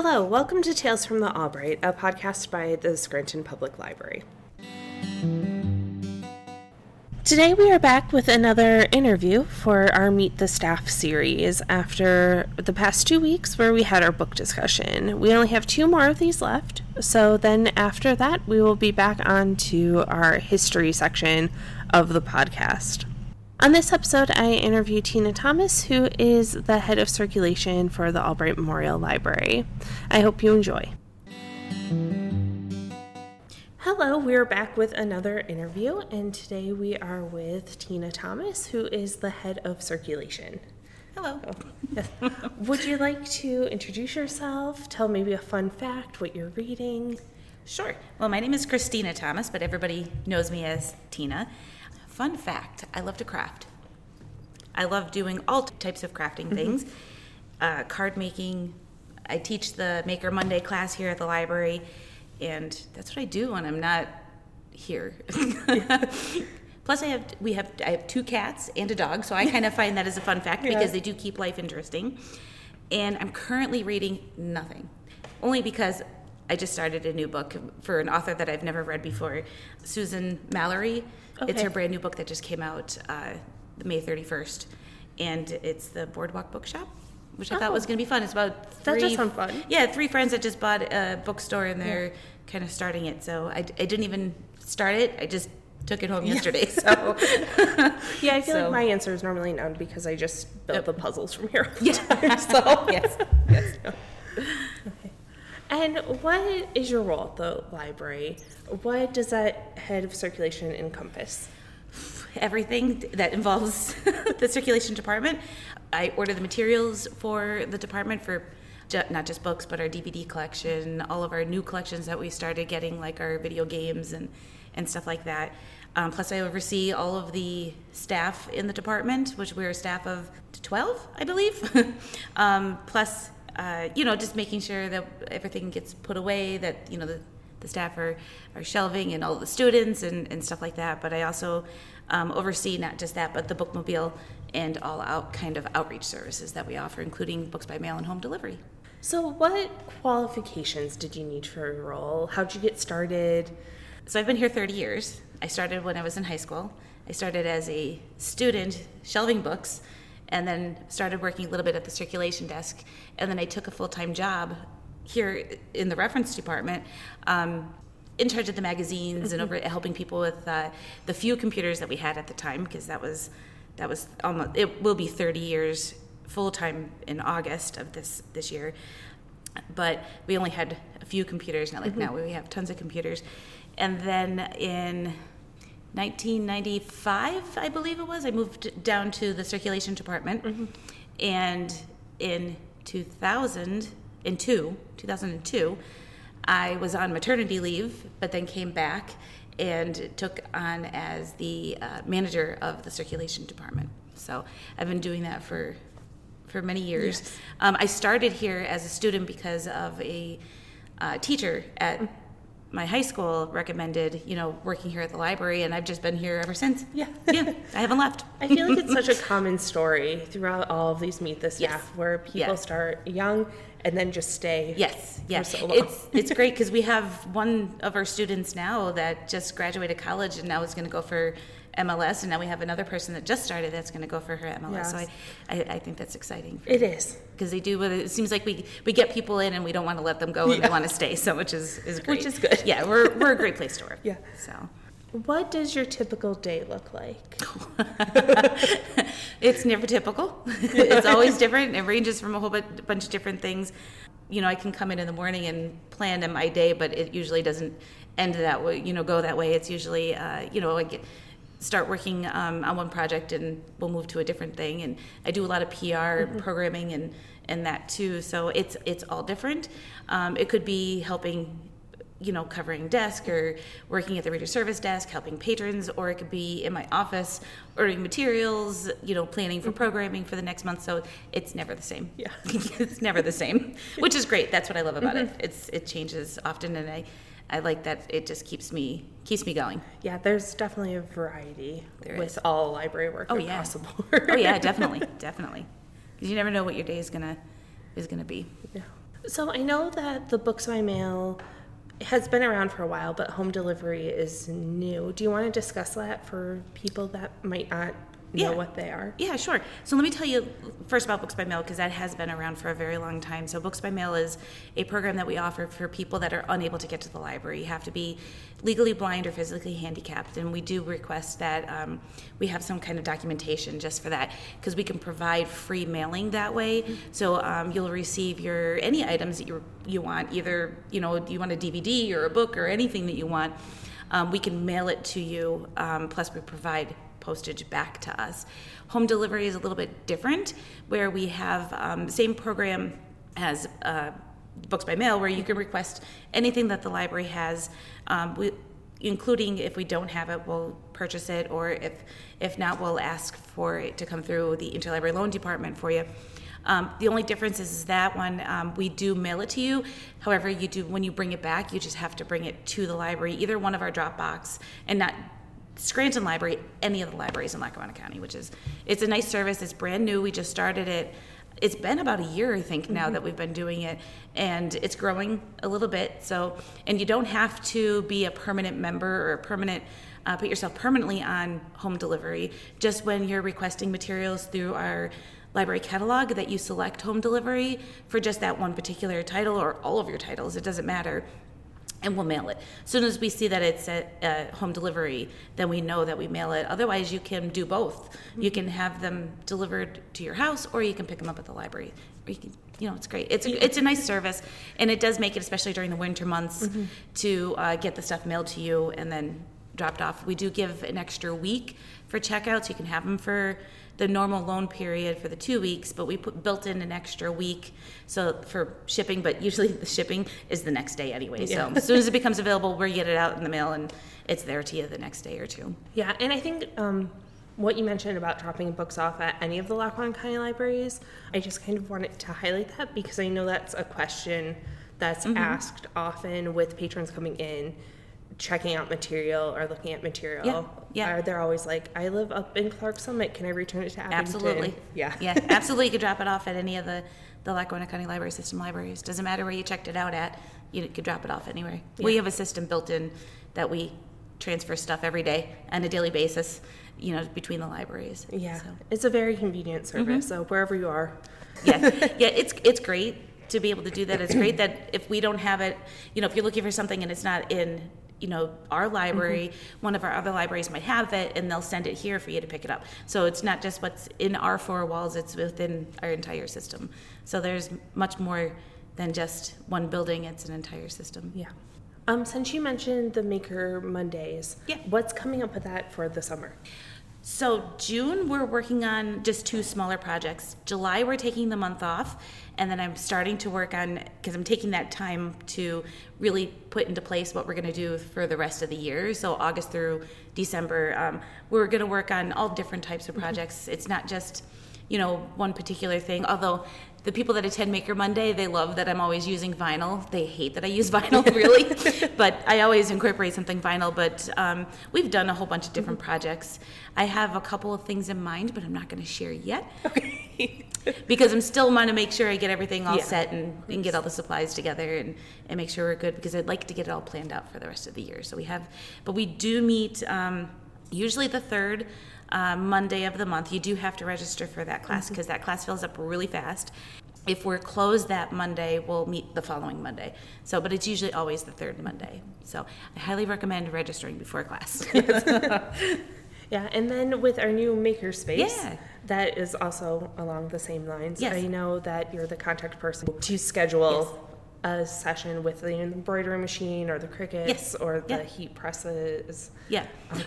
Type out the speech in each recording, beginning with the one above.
Hello, welcome to Tales from the Albright, a podcast by the Scranton Public Library. Today we are back with another interview for our Meet the Staff series after the past two weeks where we had our book discussion. We only have two more of these left, so then after that we will be back on to our history section of the podcast. On this episode, I interview Tina Thomas, who is the head of circulation for the Albright Memorial Library. I hope you enjoy. Hello, we're back with another interview, and today we are with Tina Thomas, who is the head of circulation. Hello. Yes. Would you like to introduce yourself? Tell maybe a fun fact, what you're reading? Sure. Well, my name is Christina Thomas, but everybody knows me as Tina. Fun fact I love to craft. I love doing all types of crafting things uh, card making. I teach the Maker Monday class here at the library, and that's what I do when I'm not here. Plus, I have we have I have two cats and a dog, so I kind of find that as a fun fact Yeah. because they do keep life interesting. And I'm currently reading nothing, only because I just started a new book for an author that I've never read before, Susan Mallery. It's her brand new book that just came out uh, May 31st, and it's the Boardwalk Bookshop, which I thought was Oh. going to be fun. It's about That three, does sound fun. Yeah, three friends that just bought a bookstore and they're kind of starting it. So I, I didn't even start it. I just took it home yesterday. So Yeah, I feel So- like my answer is normally no because I just built Yep. the puzzles from here. all the time, so yes, yes. And what is your role at the library? What does that head of circulation encompass? everything that involves the circulation department. I order the materials for the department for not just books, but our DVD collection, all of our new collections that we started getting, like our video games and, and stuff like that. Um, plus, I oversee all of the staff in the department, which we're a staff of 12, I believe. um, plus, uh, you know, just making sure that everything gets put away, that, you know, the, the staff are, are shelving and all the students and, and stuff like that. But I also um, oversee not just that, but the bookmobile and all out kind of outreach services that we offer, including books by mail and home delivery. So, what qualifications did you need for your role? How'd you get started? So I've been here 30 years. I started when I was in high school. I started as a student shelving books and then started working a little bit at the circulation desk. And then I took a full time job here in the reference department. Um, in charge of the magazines and over helping people with uh, the few computers that we had at the time because that was that was almost it will be 30 years full time in August of this this year but we only had a few computers not like now we have tons of computers and then in 1995 i believe it was. I moved down to the circulation department. And in 2000 in two, 2002 i was on maternity leave but then came back and took on as the uh, manager of the circulation department. So i've been doing that for for many years. Yes. Um, I started here as a student because of a uh, teacher at my high school recommended, you know, working here at the library, and I've just been here ever since. Yeah. yeah, I haven't left. I feel like it's such a common story throughout all of these Meet the Staff Yes. where people Yeah. start young and then just stay. Yes, for yes. so long. It's it's great because we have one of our students now that just graduated college and now is going to go for MLS, and now we have another person that just started that's going to go for her MLS. So I, I, I think that's exciting. It is. because they do. It seems like we we get people in and we don't want to let them go and Yeah. we want to stay. So which is is great. Which is good. Yeah, we're we're a great place to work. Yeah. So What does your typical day look like? it's never typical. it's always different. It ranges from a whole bunch of different things. You know, I can come in in the morning and plan my day, but it usually doesn't end that way. You know, go that way. It's usually uh, you know I get start working um, on one project and we'll move to a different thing. And I do a lot of PR programming and and that too. So it's it's all different. Um, it could be helping you know, covering desk or working at the reader service desk, helping patrons, or it could be in my office ordering materials, you know, planning for programming for the next month. So it's never the same. Yeah. it's never the same, which is great. That's what I love about it. It's it changes often, and I I like that it just keeps me keeps me going. Yeah, there's definitely a variety There with is. all library work Oh, across yeah. the board. Oh yeah, definitely, definitely, because you never know what your day is gonna is gonna be. Yeah. So I know that the books by mail has been around for a while, but home delivery is new. Do you want to discuss that for people that might not know Yeah. what they are? Yeah, sure. So let me tell you first about Books by Mail because that has been around for a very long time. So Books by Mail is a program that we offer for people that are unable to get to the library. You have to be legally blind or physically handicapped, and we do request that um, we have some kind of documentation just for that because we can provide free mailing that way. So um, you'll receive your any items that you you want, either you know you want a DVD or a book or anything that you want. Um, we can mail it to you. Um, plus, we provide postage back to us. Home delivery is a little bit different, where we have um, same program as uh, books by mail, where you can request anything that the library has. Um, we, including if we don't have it, we'll purchase it, or if if not, we'll ask for it to come through the interlibrary loan department for you. Um, the only difference is, is that one um, we do mail it to you. However, you do when you bring it back, you just have to bring it to the library, either one of our drop box, and not Scranton Library, any of the libraries in Lackawanna County, which is it's a nice service. It's brand new. We just started it. It's been about a year, I think, now that we've been doing it, and it's growing a little bit. So, and you don't have to be a permanent member or a permanent. Uh, put yourself permanently on home delivery. Just when you're requesting materials through our library catalog, that you select home delivery for just that one particular title or all of your titles. It doesn't matter and we'll mail it. As soon as we see that it's at uh, home delivery, then we know that we mail it. Otherwise, you can do both. You can have them delivered to your house, or you can pick them up at the library. Or you can, you know, it's great. It's a, it's a nice service, and it does make it, especially during the winter months, to uh, get the stuff mailed to you and then dropped off. We do give an extra week for checkouts. You can have them for the normal loan period for the two weeks, but we put built in an extra week so for shipping. But usually the shipping is the next day anyway. So as soon as it becomes available, we get it out in the mail and it's there to you the next day or two. Yeah, and I think um, what you mentioned about dropping books off at any of the Lackawanna County libraries, I just kind of wanted to highlight that because I know that's a question that's Mm-hmm. asked often with patrons coming in, checking out material or looking at material. Yeah, yeah. Are they're always like, I live up in Clarks Summit. Can I return it to Abington? Absolutely. Yeah. Yeah, absolutely. You could drop it off at any of the, the Lackawanna County Library System libraries. Doesn't matter where you checked it out at, you could drop it off anywhere. We have a system built in that we transfer stuff every day on a daily basis, you know, between the libraries. Yeah. So, It's a very convenient service. Mm-hmm. So wherever you are. yeah, yeah, it's it's great to be able to do that. It's great that if we don't have it, you know, if you're looking for something and it's not in, you know, our library, one of our other libraries might have it, and they'll send it here for you to pick it up. So it's not just what's in our four walls; it's within our entire system. So there's much more than just one building; it's an entire system. Yeah. Um, since you mentioned the Maker Mondays, Yeah. what's coming up with that for the summer? So June we're working on just two smaller projects. July we're taking the month off, and then I'm starting to work on because I'm taking that time to really put into place what we're going to do for the rest of the year. So August through December, um, we're going to work on all different types of projects. It's not just you know one particular thing. Although the people that attend Maker Monday, they love that I'm always using vinyl. They hate that I use vinyl, really, but I always incorporate something vinyl. But um, we've done a whole bunch of different projects. I have a couple of things in mind, but I'm not going to share yet okay. because I'm still want to make sure I get everything all Yeah. set and, and get all the supplies together and, and make sure we're good because I'd like to get it all planned out for the rest of the year. So we have, but we do meet um, usually the third uh, Monday of the month. You do have to register for that class because that class fills up really fast. If we're closed that Monday, we'll meet the following Monday. So, but it's usually always the third Monday. So I highly recommend registering before class. Yeah, and then with our new makerspace, Yeah. that is also along the same lines. Yes. I know that you're the contact person to schedule a session with the embroidery machine or the Cricuts Yes. or the Yeah. heat presses. Yeah,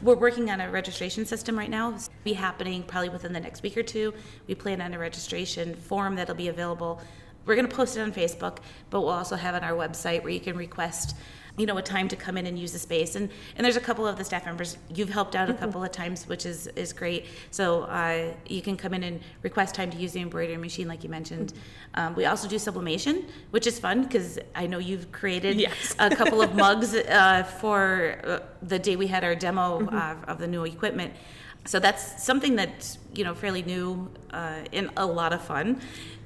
we're working on a registration system right now. It'll be happening probably within the next week or two. We plan on a registration form that'll be available. We're going to post it on Facebook, but we'll also have it on our website where you can request, you know, a time to come in and use the space. And and there's a couple of the staff members you've helped out a couple of times, which is is great. So uh, you can come in and request time to use the embroidery machine, like you mentioned. Um, we also do sublimation, which is fun because I know you've created Yes. a couple of mugs uh, for uh, the day we had our demo uh, of the new equipment. So that's something that's you know fairly new uh, and a lot of fun.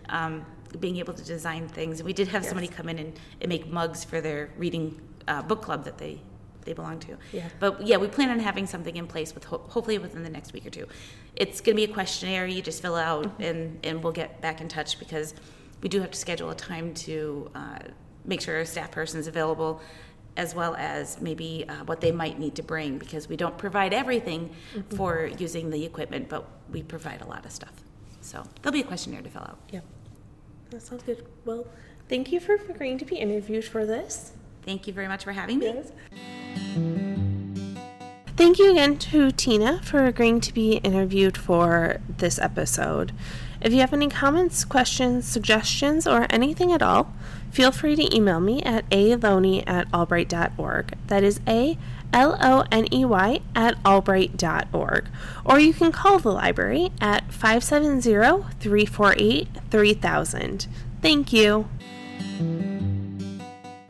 Um, being able to design things. We did have Yes. somebody come in and, and make mugs for their reading uh, book club that they they belong to. Yeah. But yeah, we plan on having something in place with ho- hopefully within the next week or two. It's going to be a questionnaire you just fill out Mm-hmm. and and we'll get back in touch because we do have to schedule a time to uh, make sure our staff person is available as well as maybe uh, what they might need to bring because we don't provide everything Mm-hmm. for using the equipment but we provide a lot of stuff so there'll be a questionnaire to fill out Yep. That sounds good. Well, thank you for agreeing to be interviewed for this. Thank you very much for having me Thank you again to Tina for agreeing to be interviewed for this episode. If you have any comments, questions, suggestions, or anything at all, feel free to email me at aloney at albright.org. That is A L O N E Y at albright.org. Or you can call the library at 570 348 3000. Thank you.